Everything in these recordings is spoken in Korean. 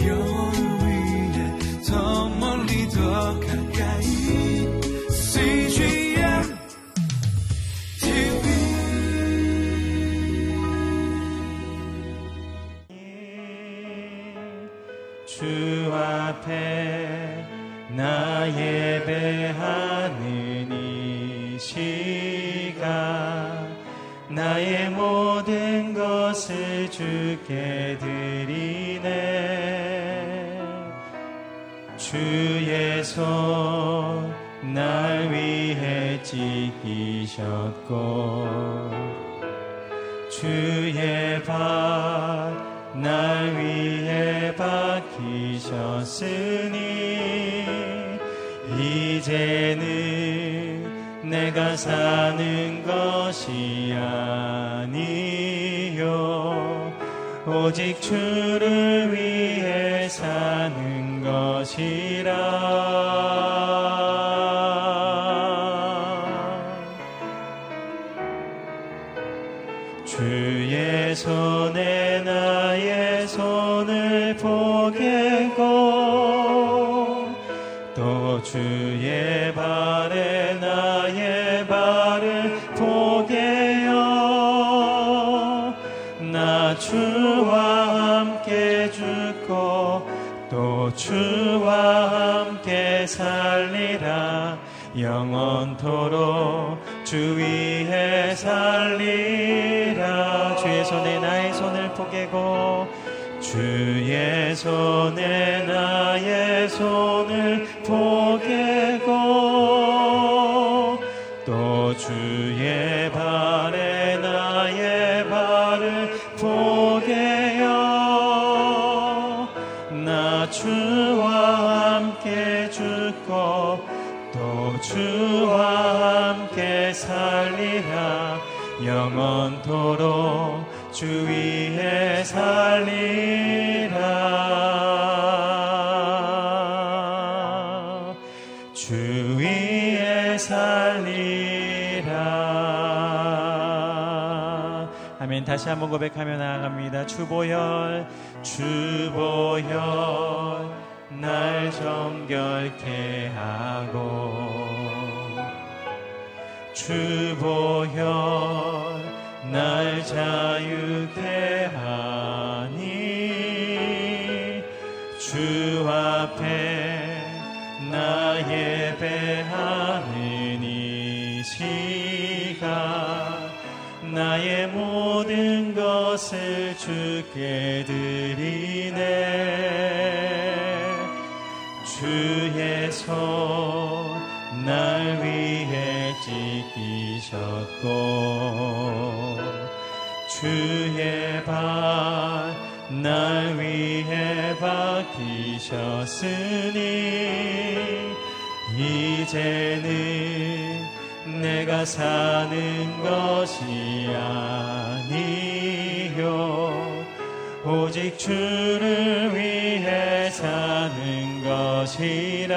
주 오직 주를 위해 사는 것이라. 주의 손에 나의 손을 포개고 또 주의 발에 살리라. 영원토록 주 위에 살리라. 주의 손에 나의 손을 포개고 주의 손에 나의 손을 포개고 영원토록 주 위에 살리라. 다시 한번 고백하며 나아갑니다. 주보혈 주보혈 날 정결케 하고. 주보혈 날 자유케 하니 주 앞에 나 예배하는 이 시간 나의 모든 것을 주께 드리네. 주의 손 날 위해 지키셨고 주의 발 날 위해 박히셨으니 이제는 내가 사는 것이 아니요. 오직 주를 위해 사는 것이라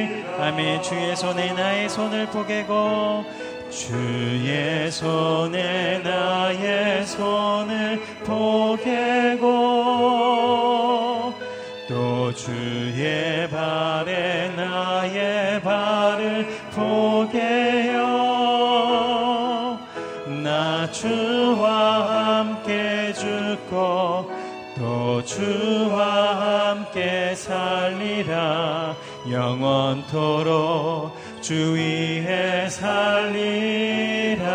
아멘 주의 손에 나의 손을 포개고 주의 손에 나의 손을 포개고 또 주의 발에 나의 발을 포개요. 나 주와 함께 죽고 또 주와 함께 살리라 영원토록 주 위에 살리라.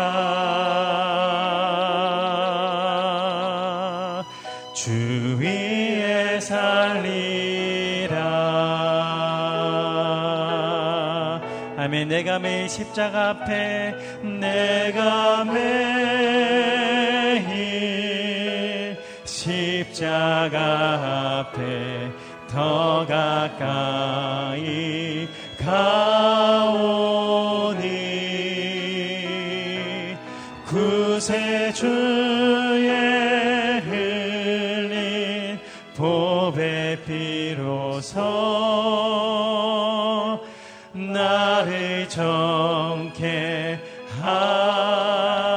주 위에 살리라. 아멘. 내가 매일 십자가 앞에 내가 내가 매일 십자가 앞에 더 가까이 가오니 구세주의 흘린 보배 피로서 나를 정케 하소서.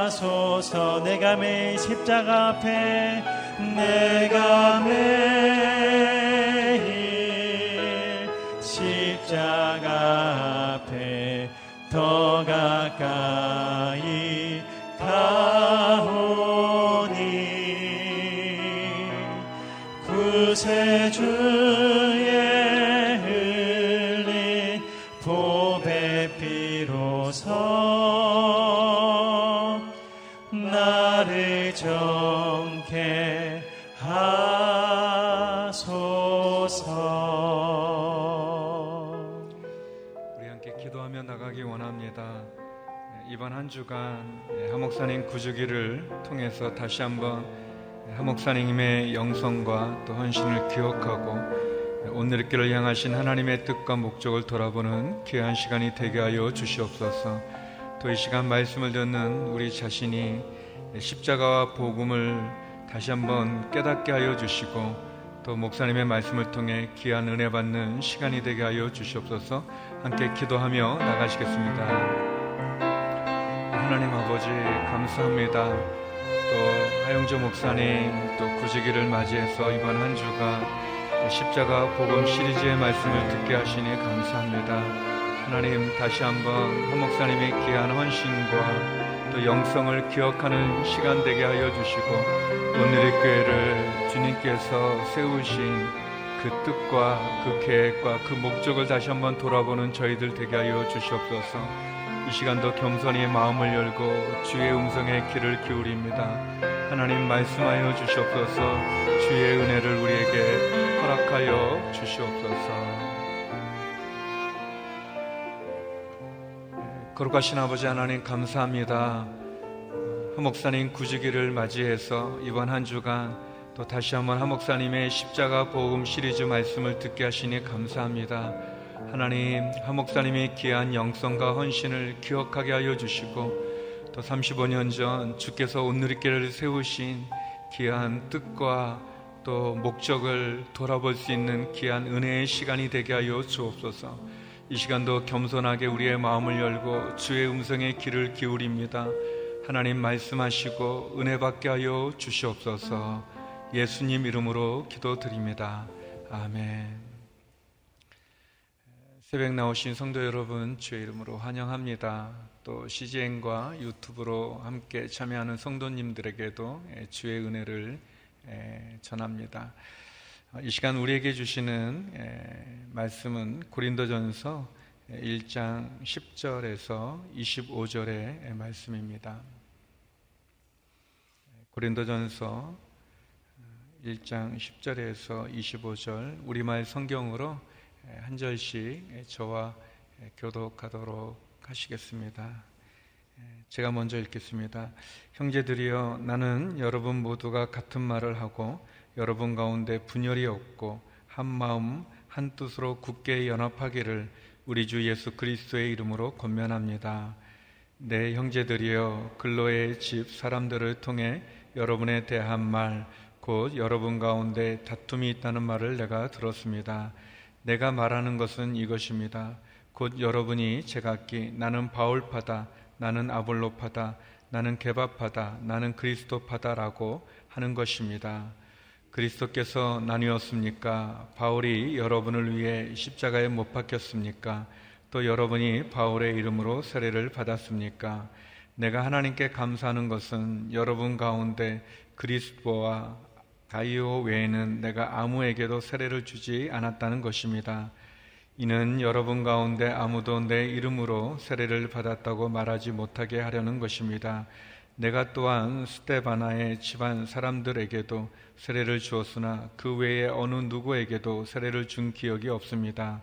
내가 매일 십자가 앞에 내가 이번 한 주간 네, 하목사님 구주기를 통해서 다시 한번 네, 하목사님의 영성과 또 헌신을 기억하고 오늘 길을 향하신 하나님의 뜻과 목적을 돌아보는 귀한 시간이 되게 하여 주시옵소서. 또 이 시간 말씀을 듣는 우리 자신이 십자가와 복음을 다시 한번 깨닫게 하여 주시고 또 목사님의 말씀을 통해 귀한 은혜 받는 시간이 되게 하여 주시옵소서. 함께 기도하며 나가시겠습니다. 하나님 아버지 감사합니다. 또 하영조 목사님 또 구지기를 맞이해서 이번 한 주가 십자가 복음 시리즈의 말씀을 듣게 하시니 감사합니다. 하나님 다시 한번 한 목사님의 귀한 헌신과 또 영성을 기억하는 시간 되게 하여 주시고 오늘의 교회를 주님께서 세우신 그 뜻과 그 계획과 그 목적을 다시 한번 돌아보는 저희들 되게 하여 주시옵소서. 이 시간도 겸손히 마음을 열고 주의 음성에 귀를 기울입니다. 하나님 말씀하여 주시옵소서. 주의 은혜를 우리에게 허락하여 주시옵소서. 거룩하신 아버지 하나님 감사합니다. 하목사님 구주기를 맞이해서 이번 한 주간 또 다시 한번 하목사님의 십자가 보험 시리즈 말씀을 듣게 하시니 감사합니다. 하나님 하목사님의 귀한 영성과 헌신을 기억하게 하여 주시고 또 35년 전 주께서 온누리교를 세우신 귀한 뜻과 또 목적을 돌아볼 수 있는 귀한 은혜의 시간이 되게 하여 주옵소서. 이 시간도 겸손하게 우리의 마음을 열고 주의 음성에 귀를 기울입니다. 하나님 말씀하시고 은혜 받게 하여 주시옵소서. 예수님 이름으로 기도드립니다. 아멘. 새벽 나오신 성도 여러분 주의 이름으로 환영합니다. 또 CGN과 유튜브로 함께 참여하는 성도님들에게도 주의 은혜를 전합니다. 이 시간 우리에게 주시는 말씀은 고린도전서 1장 10절에서 25절의 말씀입니다. 고린도전서 1장 10절에서 25절 우리말 성경으로 한 절씩 저와 교독하도록 하시겠습니다. 제가 먼저 읽겠습니다. 형제들이여 나는 여러분 모두가 같은 말을 하고 여러분 가운데 분열이 없고 한 마음 한 뜻으로 굳게 연합하기를 우리 주 예수 그리스도의 이름으로 권면합니다. 내 형제들이여 근로의 집 사람들을 통해 여러분에 대한 말, 곧 여러분 가운데 다툼이 있다는 말을 내가 들었습니다. 내가 말하는 것은 이것입니다. 곧 여러분이 제각기 나는 바울파다, 나는 아볼로파다, 나는 개바파다, 나는 그리스도파다라고 하는 것입니다. 그리스도께서 나뉘었습니까? 바울이 여러분을 위해 십자가에 못 박혔습니까? 또 여러분이 바울의 이름으로 세례를 받았습니까? 내가 하나님께 감사하는 것은 여러분 가운데 그리스도와 가이오 외에는 내가 아무에게도 세례를 주지 않았다는 것입니다. 이는 여러분 가운데 아무도 내 이름으로 세례를 받았다고 말하지 못하게 하려는 것입니다. 내가 또한 스테바나의 집안 사람들에게도 세례를 주었으나 그 외에 어느 누구에게도 세례를 준 기억이 없습니다.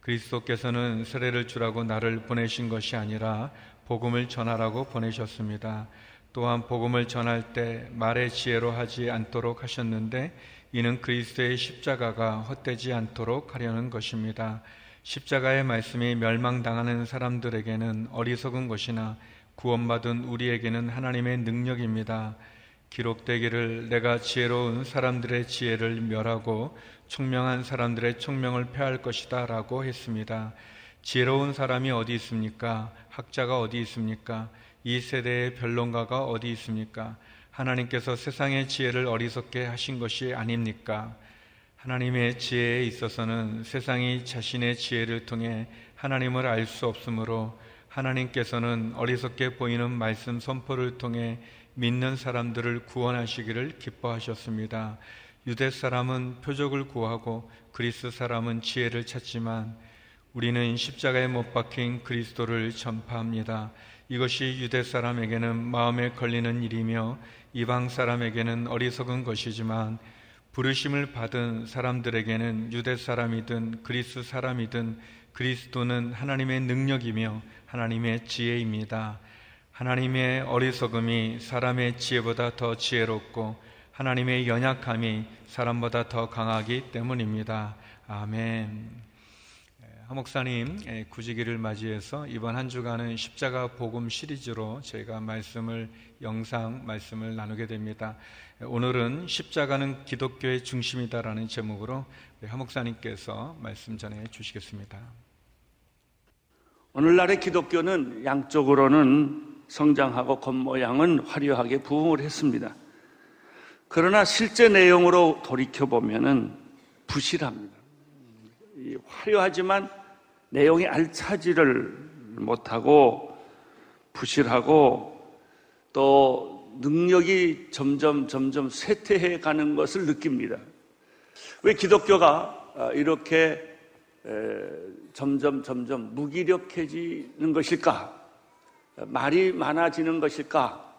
그리스도께서는 세례를 주라고 나를 보내신 것이 아니라 복음을 전하라고 보내셨습니다. 또한 복음을 전할 때 말의 지혜로 하지 않도록 하셨는데 이는 그리스도의 십자가가 헛되지 않도록 하려는 것입니다. 십자가의 말씀이 멸망당하는 사람들에게는 어리석은 것이나 구원받은 우리에게는 하나님의 능력입니다. 기록되기를 내가 지혜로운 사람들의 지혜를 멸하고 총명한 사람들의 총명을 폐할 것이다 라고 했습니다. 지혜로운 사람이 어디 있습니까? 학자가 어디 있습니까? 이 세대의 변론가가 어디 있습니까? 하나님께서 세상의 지혜를 어리석게 하신 것이 아닙니까? 하나님의 지혜에 있어서는 세상이 자신의 지혜를 통해 하나님을 알 수 없으므로 하나님께서는 어리석게 보이는 말씀 선포를 통해 믿는 사람들을 구원하시기를 기뻐하셨습니다. 유대 사람은 표적을 구하고 그리스 사람은 지혜를 찾지만 우리는 십자가에 못 박힌 그리스도를 전파합니다. 이것이 유대 사람에게는 마음에 걸리는 일이며 이방 사람에게는 어리석은 것이지만 부르심을 받은 사람들에게는 유대 사람이든 그리스 사람이든 그리스도는 하나님의 능력이며 하나님의 지혜입니다. 하나님의 어리석음이 사람의 지혜보다 더 지혜롭고 하나님의 연약함이 사람보다 더 강하기 때문입니다. 아멘. 하 목사님 구지기를 맞이해서 이번 한 주간은 십자가 복음 시리즈로 저희가 말씀을 영상 말씀을 나누게 됩니다. 오늘은 십자가는 기독교의 중심이다라는 제목으로 하 목사님께서 말씀 전해 주시겠습니다. 오늘날의 기독교는 양쪽으로는 성장하고 겉모양은 화려하게 부흥을 했습니다. 그러나 실제 내용으로 돌이켜 보면은 부실합니다. 화려하지만 내용이 알차지를 못하고 부실하고 또 능력이 점점 점점 쇠퇴해 가는 것을 느낍니다. 왜 기독교가 아, 이렇게 점점 점점 무기력해지는 것일까? 말이 많아지는 것일까?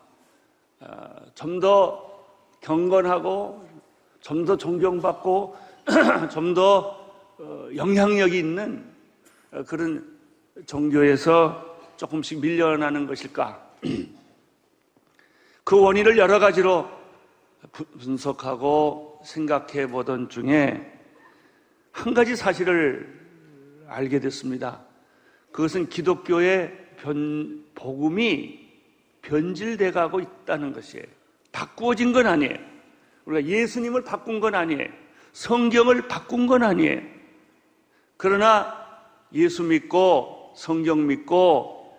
아, 좀더 경건하고 좀 더 존경받고 좀더 어, 영향력이 있는 어, 그런 종교에서 조금씩 밀려나는 것일까? 그 원인을 여러 가지로 분석하고 생각해 보던 중에 한 가지 사실을 알게 됐습니다. 그것은 기독교의 변, 복음이 변질돼 가고 있다는 것이에요. 바꾸어진 건 아니에요. 우리가 예수님을 바꾼 건 아니에요. 성경을 바꾼 건 아니에요. 그러나 예수 믿고 성경 믿고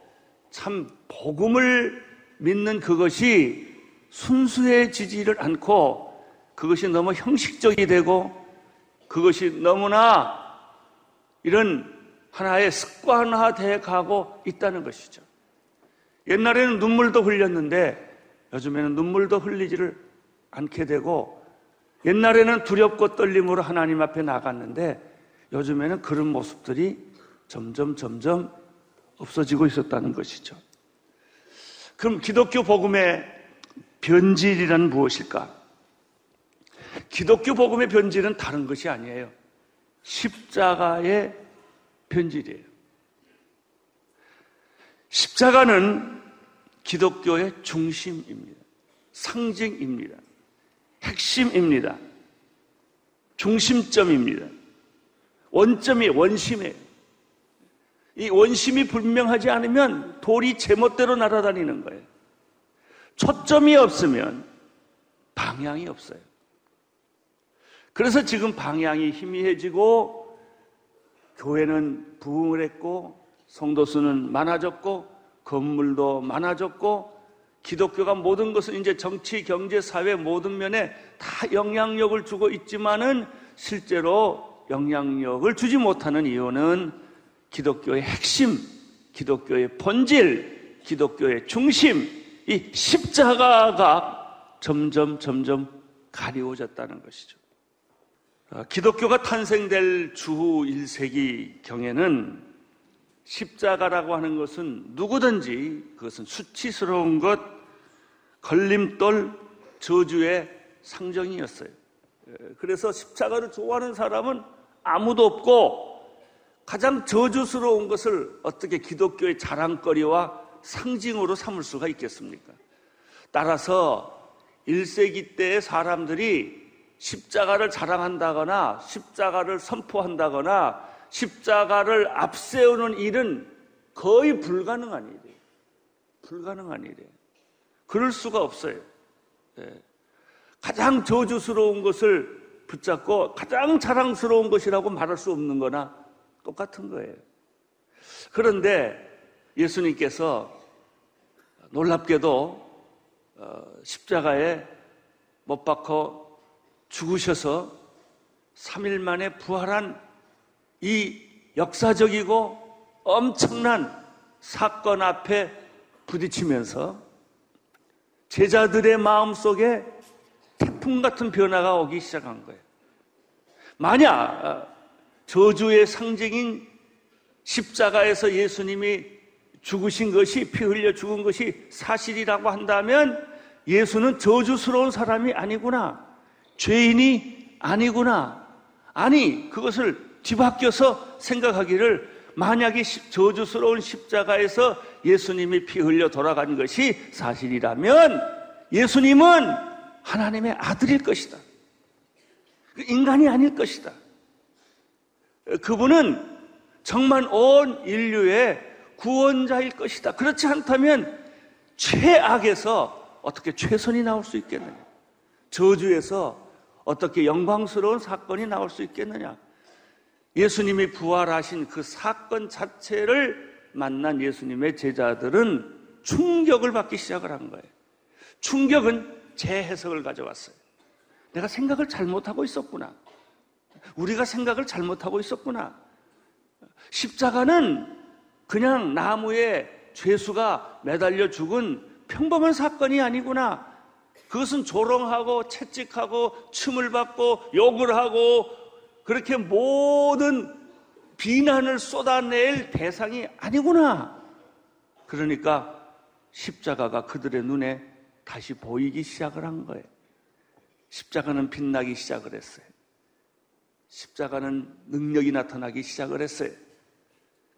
참 복음을 믿는 그것이 순수해지지를 않고 그것이 너무 형식적이 되고 그것이 너무나 이런 하나의 습관화돼 가고 있다는 것이죠. 옛날에는 눈물도 흘렸는데 요즘에는 눈물도 흘리지를 않게 되고 옛날에는 두렵고 떨림으로 하나님 앞에 나갔는데 요즘에는 그런 모습들이 점점 점점 없어지고 있었다는 것이죠. 그럼 기독교 복음의 변질이란 무엇일까? 기독교 복음의 변질은 다른 것이 아니에요. 십자가의 변질이에요. 십자가는 기독교의 중심입니다. 상징입니다. 핵심입니다. 중심점입니다. 원점이 원심이에요. 이 원심이 분명하지 않으면 돌이 제멋대로 날아다니는 거예요. 초점이 없으면 방향이 없어요. 그래서 지금 방향이 희미해지고 교회는 부흥을 했고 성도 수는 많아졌고 건물도 많아졌고 기독교가 모든 것은 이제 정치, 경제, 사회 모든 면에 다 영향력을 주고 있지만은 실제로 영향력을 주지 못하는 이유는 기독교의 핵심, 기독교의 본질, 기독교의 중심, 이 십자가가 점점 점점 가리워졌다는 것이죠. 아, 기독교가 탄생될 주후 1세기 경에는 십자가라고 하는 것은 누구든지 그것은 수치스러운 것, 걸림돌, 저주의 상정이었어요. 그래서 십자가를 좋아하는 사람은 아무도 없고 가장 저주스러운 것을 어떻게 기독교의 자랑거리와 상징으로 삼을 수가 있겠습니까? 따라서 1세기 때의 사람들이 십자가를 자랑한다거나 십자가를 선포한다거나 십자가를 앞세우는 일은 거의 불가능한 일이에요. 불가능한 일이에요. 그럴 수가 없어요. 네. 가장 저주스러운 것을 붙잡고 가장 자랑스러운 것이라고 말할 수 없는 거나 똑같은 거예요. 그런데 예수님께서 놀랍게도 어, 십자가에 못 박혀 죽으셔서 3일 만에 부활한 이 역사적이고 엄청난 사건 앞에 부딪히면서 제자들의 마음 속에 태풍 같은 변화가 오기 시작한 거예요. 만약 어, 저주의 상징인 십자가에서 예수님이 죽으신 것이 피 흘려 죽은 것이 사실이라고 한다면 예수는 저주스러운 사람이 아니구나. 죄인이 아니구나. 아니, 그것을 뒤바뀌어서 생각하기를 만약에 저주스러운 십자가에서 예수님이 피 흘려 돌아간 것이 사실이라면 예수님은 하나님의 아들일 것이다. 그 인간이 아닐 것이다. 그분은 정말 온 인류의 구원자일 것이다. 그렇지 않다면 최악에서 어떻게 최선이 나올 수 있겠느냐? 저주에서 어떻게 영광스러운 사건이 나올 수 있겠느냐? 예수님이 부활하신 그 사건 자체를 만난 예수님의 제자들은 충격을 받기 시작을 한 거예요. 충격은 재해석을 가져왔어요. 내가 생각을 잘못하고 있었구나. 우리가 생각을 잘못하고 있었구나. 십자가는 그냥 나무에 죄수가 매달려 죽은 평범한 사건이 아니구나. 그것은 조롱하고 채찍하고 춤을 받고 욕을 하고 그렇게 모든 비난을 쏟아낼 대상이 아니구나. 그러니까 십자가가 그들의 눈에 다시 보이기 시작을 한 거예요. 십자가는 빛나기 시작을 했어요. 십자가는 능력이 나타나기 시작을 했어요.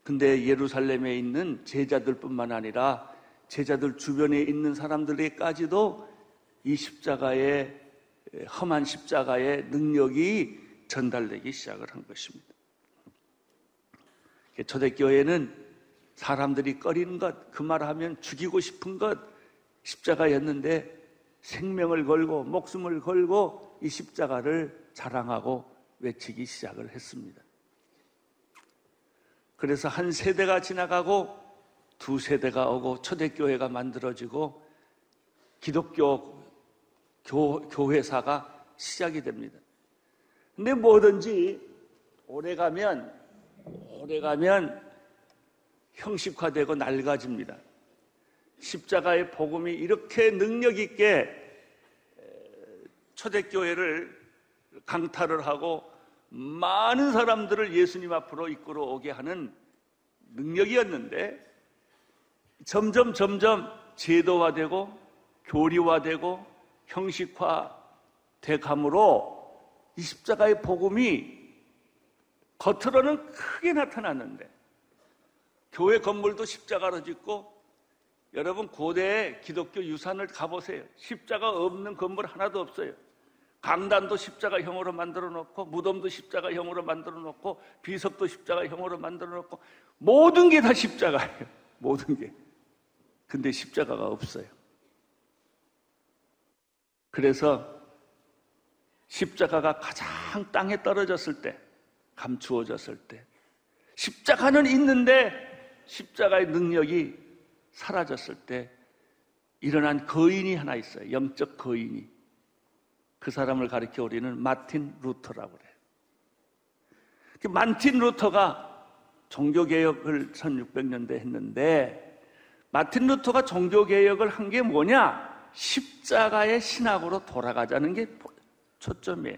근데 예루살렘에 있는 제자들뿐만 아니라 제자들 주변에 있는 사람들에게까지도 이 십자가의 험한 십자가의 능력이 전달되기 시작을 한 것입니다. 초대교회는 사람들이 꺼리는 것, 그 말하면 죽이고 싶은 것, 십자가였는데 생명을 걸고 목숨을 걸고 이 십자가를 자랑하고 외치기 시작을 했습니다. 그래서 한 세대가 지나가고 두 세대가 오고 초대교회가 만들어지고 기독교 교, 교회사가 시작이 됩니다. 근데 뭐든지 오래 가면 오래 가면 형식화되고 낡아집니다. 십자가의 복음이 이렇게 능력 있게 초대교회를 강탈을 하고 많은 사람들을 예수님 앞으로 이끌어 오게 하는 능력이었는데 점점 점점 제도화되고 교리화되고 형식화돼 감으로 이 십자가의 복음이 겉으로는 크게 나타났는데 교회 건물도 십자가로 짓고 여러분 고대의 기독교 유산을 가보세요. 십자가 없는 건물 하나도 없어요. 강단도 십자가형으로 만들어 놓고 무덤도 십자가형으로 만들어 놓고 비석도 십자가형으로 만들어 놓고 모든 게 다 십자가예요. 모든 게. 근데 십자가가 없어요. 그래서 십자가가 가장 땅에 떨어졌을 때, 감추어졌을 때, 십자가는 있는데 십자가의 능력이 사라졌을 때 일어난 거인이 하나 있어요. 영적 거인이. 그 사람을 가리켜 우리는 마틴 루터라고 그래요. 그 마틴 루터가 종교개혁을 1600년대 했는데 마틴 루터가 종교개혁을 한 게 뭐냐? 십자가의 신학으로 돌아가자는 게 초점이에요.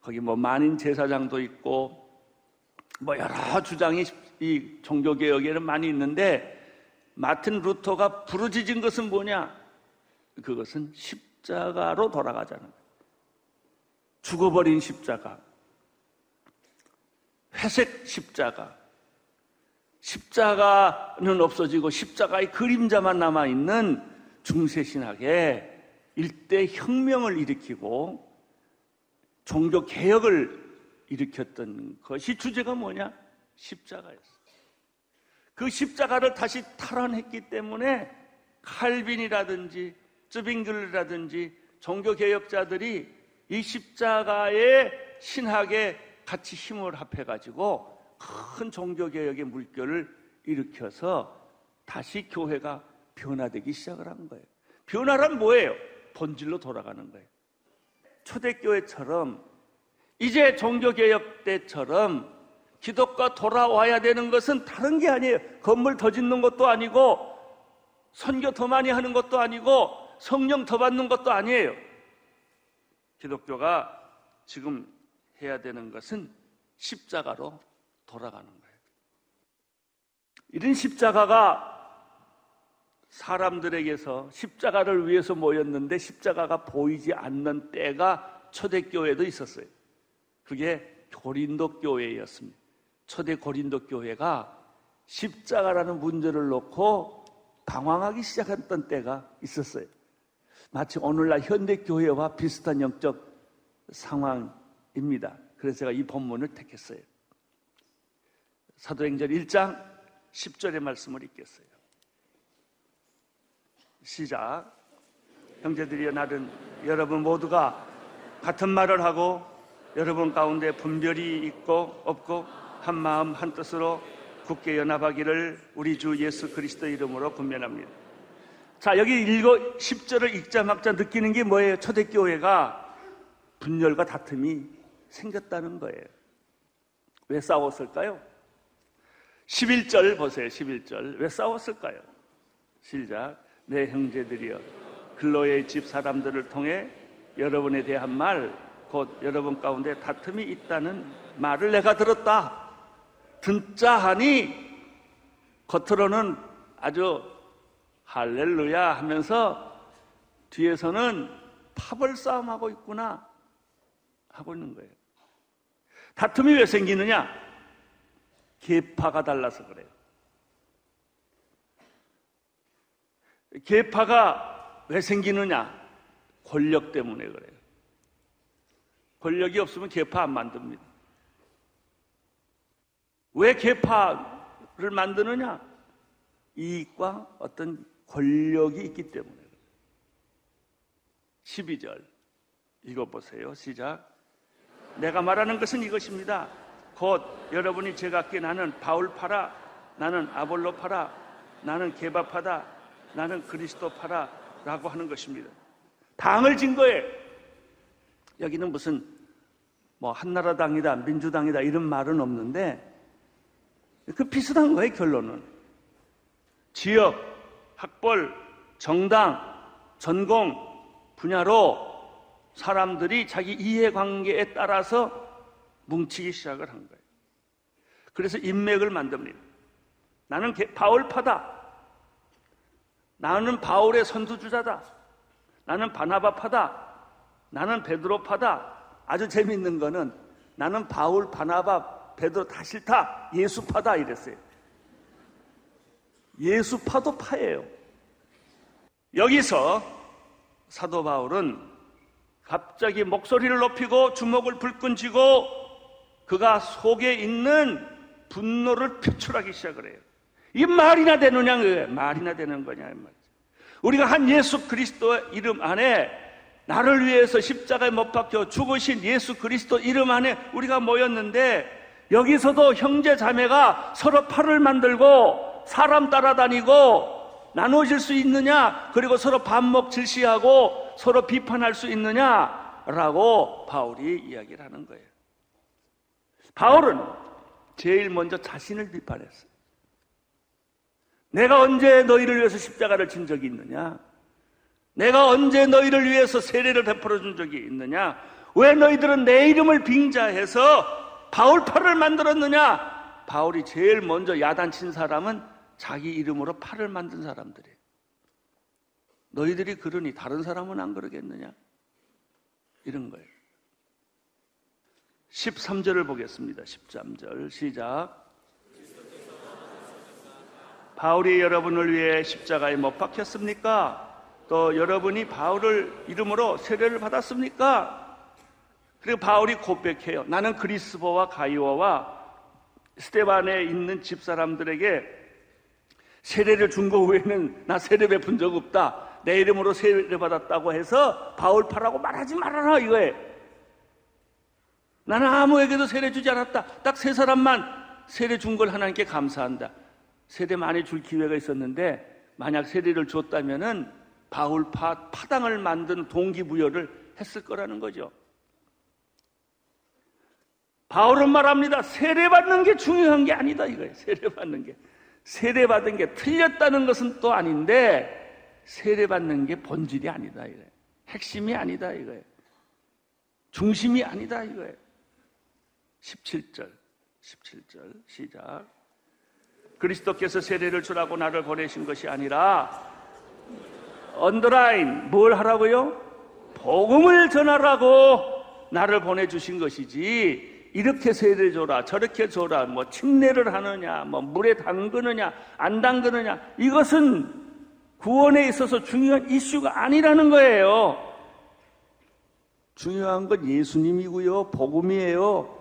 거기 뭐 만인 제사장도 있고 뭐 여러 주장이 이 종교개혁에는 많이 있는데 마틴 루터가 부르짖은 것은 뭐냐? 그것은 십자가로 돌아가자는 거예요. 죽어버린 십자가, 회색 십자가, 십자가는 없어지고 십자가의 그림자만 남아있는 중세신학에 일대 혁명을 일으키고 종교 개혁을 일으켰던 것이 주제가 뭐냐? 십자가였어. 그 십자가를 다시 탈환했기 때문에 칼빈이라든지 쯔빙글이라든지 종교 개혁자들이 이 십자가의 신학에 같이 힘을 합해가지고 큰 종교 개혁의 물결을 일으켜서 다시 교회가 변화되기 시작을 한 거예요. 변화란 뭐예요? 본질로 돌아가는 거예요. 초대교회처럼 이제 종교개혁 때처럼 기독과 돌아와야 되는 것은 다른 게 아니에요. 건물 더 짓는 것도 아니고 선교 더 많이 하는 것도 아니고 성령 더 받는 것도 아니에요. 기독교가 지금 해야 되는 것은 십자가로 돌아가는 거예요. 이런 십자가가 사람들에게서 십자가를 위해서 모였는데 십자가가 보이지 않는 때가 초대교회도 있었어요. 그게 고린도 교회였습니다. 초대 고린도 교회가 십자가라는 문제를 놓고 방황하기 시작했던 때가 있었어요. 마치 오늘날 현대 교회와 비슷한 영적 상황입니다. 그래서 제가 이 본문을 택했어요. 사도행전 1장 10절의 말씀을 읽겠어요. 시작. 형제들이여 나는 여러분 모두가 같은 말을 하고 여러분 가운데 분별이 있고 없고 한 마음 한 뜻으로 굳게 연합하기를 우리 주 예수 그리스도 이름으로 군면합니다. 자, 여기 읽어 10절을 읽자막자 느끼는 게 뭐예요? 초대교회가 분열과 다툼이 생겼다는 거예요. 왜 싸웠을까요? 11절 보세요. 11절. 왜 싸웠을까요? 시작. 내 형제들이여 글로의 집 사람들을 통해 여러분에 대한 말, 곧 여러분 가운데 다툼이 있다는 말을 내가 들었다. 듣자 하니 겉으로는 아주 할렐루야 하면서 뒤에서는 파벌 싸움하고 있구나 하고 있는 거예요. 다툼이 왜 생기느냐? 계파가 달라서 그래요. 계파가 왜 생기느냐? 권력 때문에 그래요. 권력이 없으면 계파 안 만듭니다. 왜 계파를 만드느냐? 이익과 어떤 권력이 있기 때문에. 12절 읽어보세요. 시작. 내가 말하는 것은 이것입니다. 곧 여러분이 제각기 나는 바울파라, 나는 아볼로파라, 나는 개바파다, 나는 그리스도파라 라고 하는 것입니다. 당을 진 거예요. 여기는 무슨 뭐 한나라당이다, 민주당이다 이런 말은 없는데 그 비슷한 거예요, 결론은. 지역, 학벌, 정당, 전공 분야로 사람들이 자기 이해관계에 따라서 뭉치기 시작을 한 거예요. 그래서 인맥을 만듭니다. 나는 바울파다. 나는 바울의 선두주자다. 나는 바나바파다. 나는 베드로파다. 아주 재밌는 거는 나는 바울, 바나바, 베드로 다 싫다. 예수파다 이랬어요. 예수파도 파예요. 여기서 사도 바울은 갑자기 목소리를 높이고 주먹을 불끈 쥐고 그가 속에 있는 분노를 표출하기 시작을 해요. 이게 말이나 되느냐, 말이나 되는 거냐, 말이죠. 우리가 한 예수 그리스도의 이름 안에 나를 위해서 십자가에 못 박혀 죽으신 예수 그리스도 이름 안에 우리가 모였는데 여기서도 형제 자매가 서로 팔을 만들고 사람 따라다니고 나누어질 수 있느냐? 그리고 서로 반목 질시하고 서로 비판할 수 있느냐? 라고 바울이 이야기를 하는 거예요. 바울은 제일 먼저 자신을 비판했어요. 내가 언제 너희를 위해서 십자가를 진 적이 있느냐? 내가 언제 너희를 위해서 세례를 베풀어 준 적이 있느냐? 왜 너희들은 내 이름을 빙자해서 바울팔을 만들었느냐? 바울이 제일 먼저 야단친 사람은 자기 이름으로 팔을 만든 사람들이에요. 너희들이 그러니 다른 사람은 안 그러겠느냐? 이런 거예요. 13절을 보겠습니다. 13절 시작. 바울이 여러분을 위해 십자가에 못 박혔습니까? 또 여러분이 바울을 이름으로 세례를 받았습니까? 그리고 바울이 고백해요. 나는 그리스보와 가이오와 스테반에 있는 집사람들에게 세례를 준거 외에는 나 세례 베푼 적 없다. 내 이름으로 세례 받았다고 해서 바울파라고 말하지 말아라 이거에. 나는 아무에게도 세례 주지 않았다. 딱 세 사람만 세례 준 걸 하나님께 감사한다. 세례 많이 줄 기회가 있었는데 만약 세례를 줬다면은 바울파 파당을 만든 동기부여를 했을 거라는 거죠. 바울은 말합니다. 세례받는 게 중요한 게 아니다 이거예요. 세례받는 게. 세례받은 게 틀렸다는 것은 또 아닌데 세례받는 게 본질이 아니다 이거예요. 핵심이 아니다 이거예요. 중심이 아니다 이거예요. 17절 17절 시작 그리스도께서 세례를 주라고 나를 보내신 것이 아니라 언더라인 뭘 하라고요? 복음을 전하라고 나를 보내주신 것이지 이렇게 세례 줘라 저렇게 줘라 뭐 침례를 하느냐 뭐 물에 담그느냐 안 담그느냐 이것은 구원에 있어서 중요한 이슈가 아니라는 거예요. 중요한 건 예수님이고요. 복음이에요.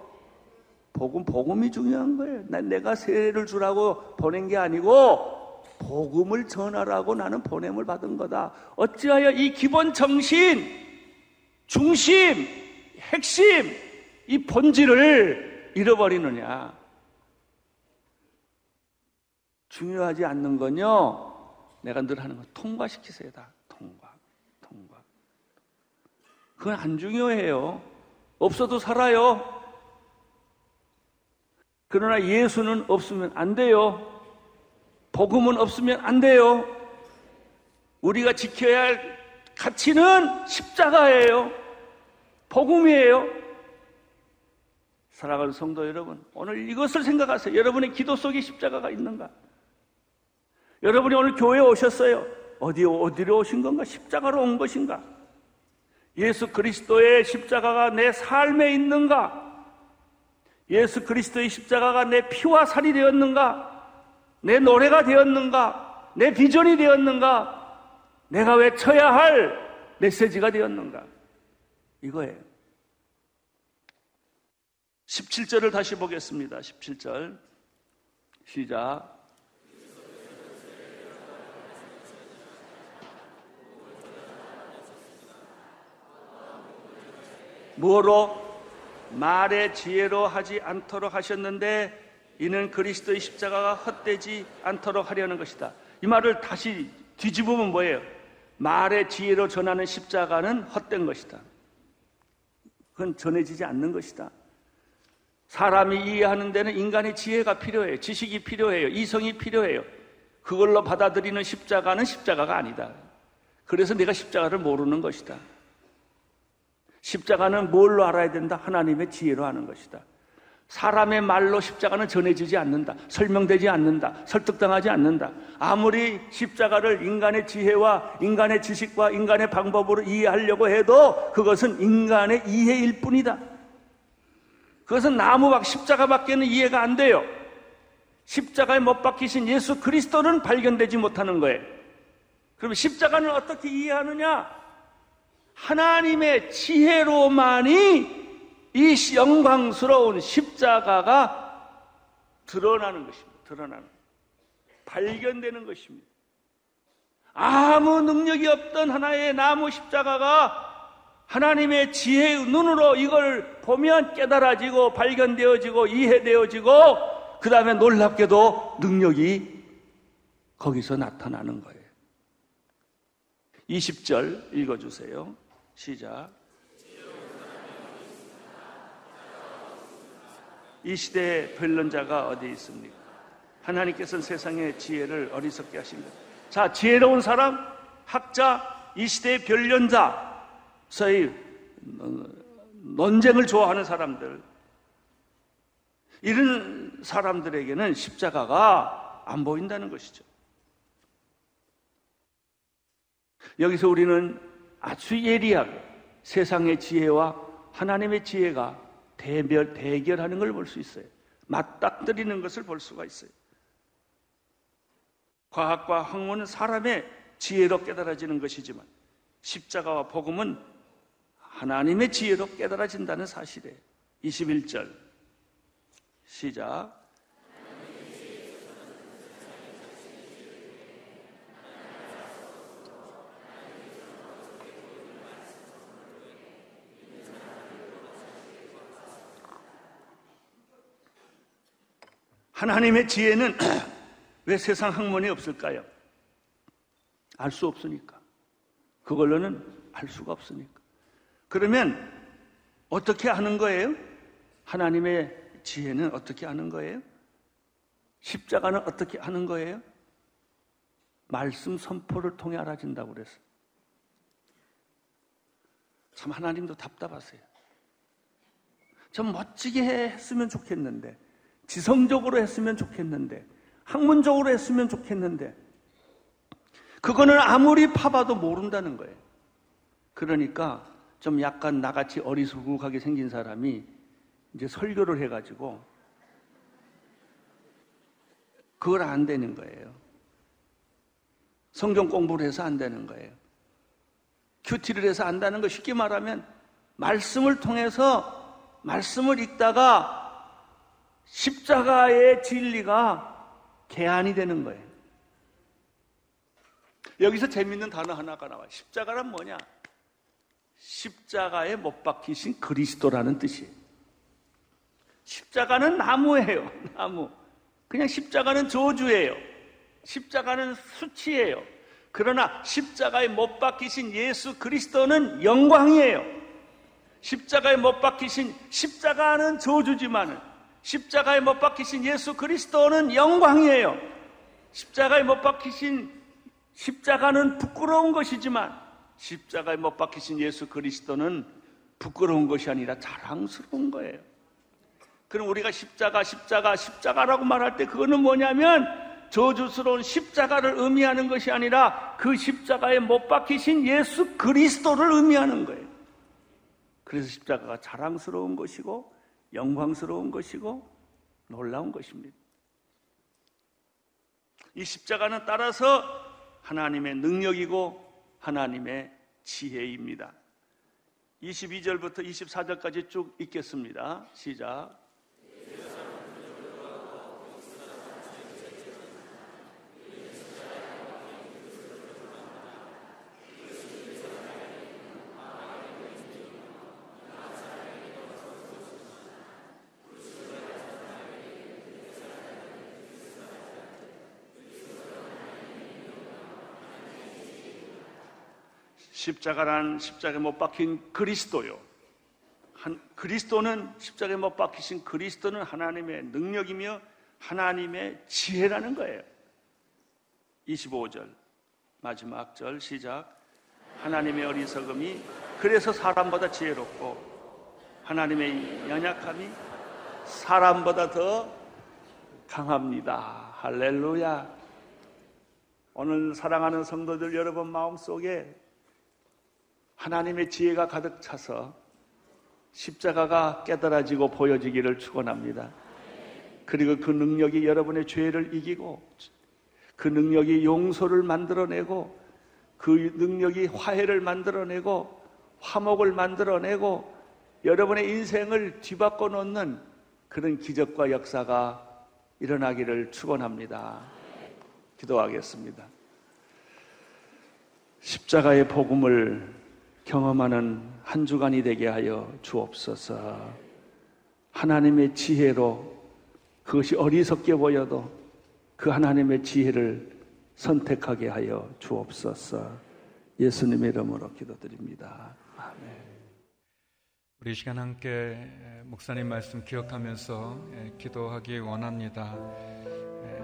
복음, 복음이 중요한 거예요. 난 내가 세례를 주라고 보낸 게 아니고 복음을 전하라고 나는 보냄을 받은 거다. 어찌하여 이 기본 정신, 중심, 핵심, 이 본질을 잃어버리느냐. 중요하지 않는 건요, 내가 늘 하는 거 통과시키세요, 다. 통과, 통과. 그건 안 중요해요. 없어도 살아요. 그러나 예수는 없으면 안 돼요. 복음은 없으면 안 돼요. 우리가 지켜야 할 가치는 십자가예요. 복음이에요. 사랑하는 성도 여러분, 오늘 이것을 생각하세요. 여러분의 기도 속에 십자가가 있는가? 여러분이 오늘 교회에 오셨어요. 어디, 어디로 오신 건가? 십자가로 온 것인가? 예수 그리스도의 십자가가 내 삶에 있는가? 예수 그리스도의 십자가가 내 피와 살이 되었는가? 내 노래가 되었는가? 내 비전이 되었는가? 내가 외쳐야 할 메시지가 되었는가? 이거예요. 17절을 다시 보겠습니다. 17절. 시작. 뭐로? 말의 지혜로 하지 않도록 하셨는데 이는 그리스도의 십자가가 헛되지 않도록 하려는 것이다. 이 말을 다시 뒤집으면 뭐예요? 말의 지혜로 전하는 십자가는 헛된 것이다. 그건 전해지지 않는 것이다. 사람이 이해하는 데는 인간의 지혜가 필요해요. 지식이 필요해요. 이성이 필요해요. 그걸로 받아들이는 십자가는 십자가가 아니다. 그래서 내가 십자가를 모르는 것이다. 십자가는 뭘로 알아야 된다? 하나님의 지혜로 하는 것이다. 사람의 말로 십자가는 전해지지 않는다. 설명되지 않는다. 설득당하지 않는다. 아무리 십자가를 인간의 지혜와 인간의 지식과 인간의 방법으로 이해하려고 해도 그것은 인간의 이해일 뿐이다. 그것은 나무박 십자가밖에는 이해가 안 돼요. 십자가에 못 박히신 예수 그리스도는 발견되지 못하는 거예요. 그럼 십자가는 어떻게 이해하느냐? 하나님의 지혜로만이 이 영광스러운 십자가가 드러나는 것입니다. 드러나는. 발견되는 것입니다. 아무 능력이 없던 하나의 나무 십자가가 하나님의 지혜의 눈으로 이걸 보면 깨달아지고 발견되어지고 이해되어지고 그 다음에 놀랍게도 능력이 거기서 나타나는 거예요. 20절 읽어주세요. 시작. 이 시대의 변론자가 어디 있습니까? 하나님께서는 세상의 지혜를 어리석게 하십니다. 자, 지혜로운 사람, 학자, 이 시대의 변론자, 소위 논쟁을 좋아하는 사람들, 이런 사람들에게는 십자가가 안 보인다는 것이죠. 여기서 우리는 아주 예리하게 세상의 지혜와 하나님의 지혜가 대별, 대결하는 걸 볼 수 있어요. 맞닥뜨리는 것을 볼 수가 있어요. 과학과 학문은 사람의 지혜로 깨달아지는 것이지만 십자가와 복음은 하나님의 지혜로 깨달아진다는 사실이에요. 21절 시작. 하나님의 지혜는 왜 세상 학문이 없을까요? 알 수 없으니까. 그걸로는 알 수가 없으니까. 그러면 어떻게 하는 거예요? 하나님의 지혜는 어떻게 하는 거예요? 십자가는 어떻게 하는 거예요? 말씀 선포를 통해 알아진다고 그랬어요. 참 하나님도 답답하세요. 좀 멋지게 했으면 좋겠는데, 지성적으로 했으면 좋겠는데, 학문적으로 했으면 좋겠는데, 그거는 아무리 파봐도 모른다는 거예요. 그러니까 좀 약간 나같이 어리숙하게 생긴 사람이 이제 설교를 해가지고 그걸 안 되는 거예요. 성경 공부를 해서 안 되는 거예요. 큐티를 해서 안다는 거 쉽게 말하면 말씀을 통해서 말씀을 읽다가 십자가의 진리가 개안이 되는 거예요. 여기서 재밌는 단어 하나가 나와요. 십자가란 뭐냐? 십자가에 못 박히신 그리스도라는 뜻이에요. 십자가는 나무예요. 나무. 그냥 십자가는 저주예요. 십자가는 수치예요. 그러나 십자가에 못 박히신 예수 그리스도는 영광이에요. 십자가에 못 박히신 십자가는 저주지만은 십자가에 못 박히신 예수 그리스도는 영광이에요. 십자가에 못 박히신 십자가는 부끄러운 것이지만 십자가에 못 박히신 예수 그리스도는 부끄러운 것이 아니라 자랑스러운 거예요. 그럼 우리가 십자가, 십자가, 십자가라고 말할 때 그거는 뭐냐면 저주스러운 십자가를 의미하는 것이 아니라 그 십자가에 못 박히신 예수 그리스도를 의미하는 거예요. 그래서 십자가가 자랑스러운 것이고 영광스러운 것이고 놀라운 것입니다. 이 십자가는 따라서 하나님의 능력이고 하나님의 지혜입니다. 22절부터 24절까지 쭉 읽겠습니다. 시작. 십자가란 십자가에 못 박힌 그리스도요. 한, 그리스도는 십자가에 못 박히신 그리스도는 하나님의 능력이며 하나님의 지혜라는 거예요. 25절 마지막 절 시작 하나님의 어리석음이 그래서 사람보다 지혜롭고 하나님의 연약함이 사람보다 더 강합니다. 할렐루야. 오늘 사랑하는 성도들 여러분 마음속에 하나님의 지혜가 가득 차서 십자가가 깨달아지고 보여지기를 축원합니다. 그리고 그 능력이 여러분의 죄를 이기고 그 능력이 용서를 만들어내고 그 능력이 화해를 만들어내고 화목을 만들어내고 여러분의 인생을 뒤바꿔 놓는 그런 기적과 역사가 일어나기를 축원합니다. 기도하겠습니다. 십자가의 복음을 경험하는 한 주간이 되게 하여 주옵소서. 하나님의 지혜로 그것이 어리석게 보여도 그 하나님의 지혜를 선택하게 하여 주옵소서. 예수님의 이름으로 기도드립니다. 아멘. 우리 시간 함께 목사님 말씀 기억하면서 기도하기 원합니다.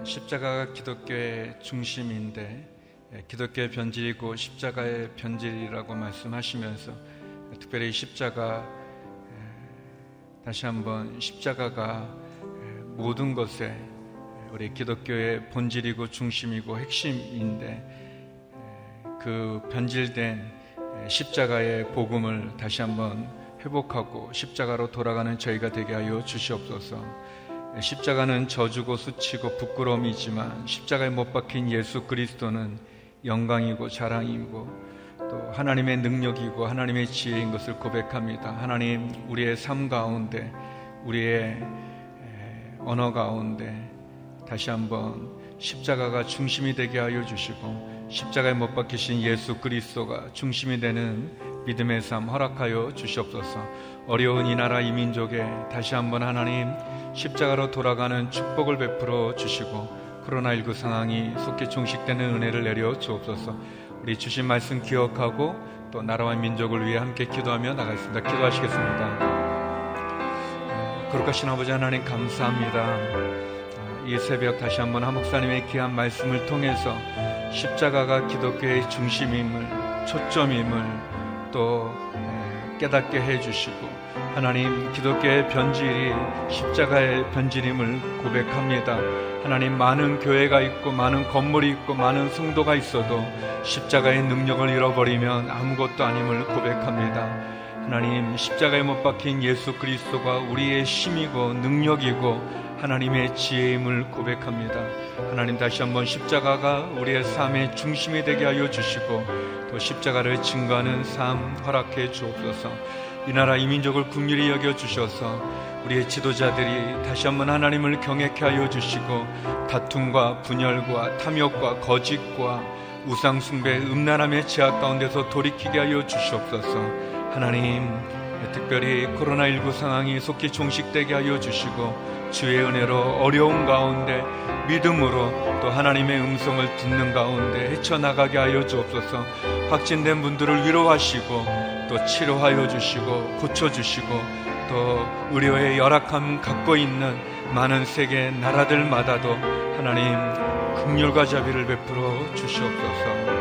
십자가가 기독교의 중심인데 예, 기독교의 변질이고 십자가의 변질이라고 말씀하시면서 특별히 십자가 예, 다시 한번 십자가가 예, 모든 것에 우리 기독교의 본질이고 중심이고 핵심인데 그 변질된 십자가의 복음을 다시 한번 회복하고 십자가로 돌아가는 저희가 되게 하여 주시옵소서. 십자가는 저주고 수치고 부끄러움이지만 십자가에 못 박힌 예수 그리스도는 영광이고 자랑이고 또 하나님의 능력이고 하나님의 지혜인 것을 고백합니다. 하나님 우리의 삶 가운데 우리의 언어 가운데 다시 한번 십자가가 중심이 되게 하여 주시고 십자가에 못 박히신 예수 그리스도가 중심이 되는 믿음의 삶 허락하여 주시옵소서. 어려운 이 나라 이 민족에 다시 한번 하나님 십자가로 돌아가는 축복을 베풀어 주시고 코로나19 상황이 속히 종식되는 은혜를 내려 주옵소서. 우리 주신 말씀 기억하고 또 나라와 민족을 위해 함께 기도하며 나가겠습니다. 기도하시겠습니다. 거룩하신 아버지 하나님 감사합니다. 이 새벽 다시 한번 한목사님의 귀한 말씀을 통해서 십자가가 기독교의 중심임을 초점임을 또 깨닫게 해주시고 하나님 기독교의 변질이 십자가의 변질임을 고백합니다. 하나님 많은 교회가 있고 많은 건물이 있고 많은 성도가 있어도 십자가의 능력을 잃어버리면 아무것도 아님을 고백합니다. 하나님 십자가에 못 박힌 예수 그리스도가 우리의 힘이고 능력이고 하나님의 지혜임을 고백합니다. 하나님 다시 한번 십자가가 우리의 삶의 중심이 되게 하여 주시고 또 십자가를 증거하는 삶 허락해 주옵소서. 이 나라 이 민족을 국률이 여겨 주셔서 우리의 지도자들이 다시 한번 하나님을 경외케 하여 주시고 다툼과 분열과 탐욕과 거짓과 우상 숭배 음란함의 제약 가운데서 돌이키게 하여 주시옵소서. 하나님, 특별히 코로나19 상황이 속히 종식되게 하여 주시고 주의 은혜로 어려운 가운데 믿음으로 또 하나님의 음성을 듣는 가운데 헤쳐나가게 하여 주옵소서 확진된 분들을 위로하시고 또 치료하여 주시고 고쳐주시고 또 의료의 열악함 갖고 있는 많은 세계 나라들마다도 하나님 긍휼과 자비를 베풀어 주시옵소서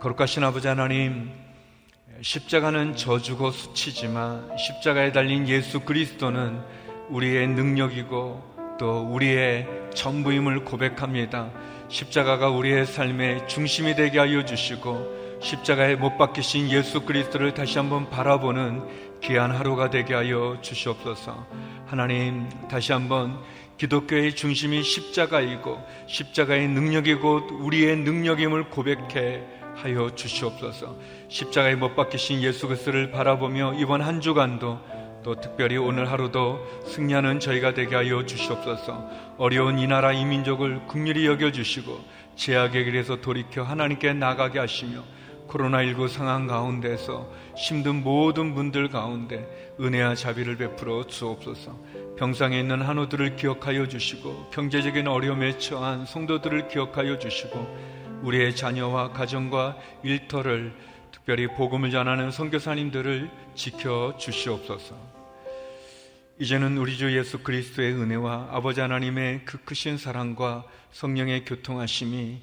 거룩하신 아버지 하나님, 십자가는 저주고 수치지만 십자가에 달린 예수 그리스도는 우리의 능력이고 또 우리의 전부임을 고백합니다. 십자가가 우리의 삶의 중심이 되게 하여 주시고 십자가에 못 박히신 예수 그리스도를 다시 한번 바라보는 귀한 하루가 되게 하여 주시옵소서. 하나님 다시 한번 기독교의 중심이 십자가이고 십자가의 능력이고 우리의 능력임을 고백해 하여 주시옵소서. 십자가에 못 박히신 예수 그리스도를 바라보며 이번 한 주간도 또 특별히 오늘 하루도 승리하는 저희가 되게 하여 주시옵소서. 어려운 이 나라 이 민족을 국률이 여겨 주시고 제약의 길에서 돌이켜 하나님께 나가게 하시며 코로나19 상황 가운데서 힘든 모든 분들 가운데 은혜와 자비를 베풀어 주옵소서. 병상에 있는 한우들을 기억하여 주시고 경제적인 어려움에 처한 성도들을 기억하여 주시고 우리의 자녀와 가정과 일터를 특별히 복음을 전하는 선교사님들을 지켜 주시옵소서. 이제는 우리 주 예수 그리스도의 은혜와 아버지 하나님의 그 크신 사랑과 성령의 교통하심이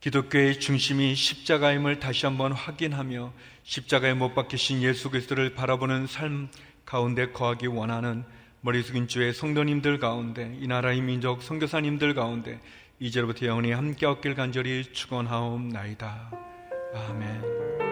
기독교의 중심이 십자가임을 다시 한번 확인하며 십자가에 못 박히신 예수 그리스도를 바라보는 삶 가운데 거하기 원하는 머리 숙인 주의 성도님들 가운데 이 나라의 민족 선교사님들 가운데 이제로부터 영원히 함께 얻길 간절히 축원하옵나이다. 아멘.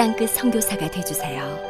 땅끝 성교사가 되주세요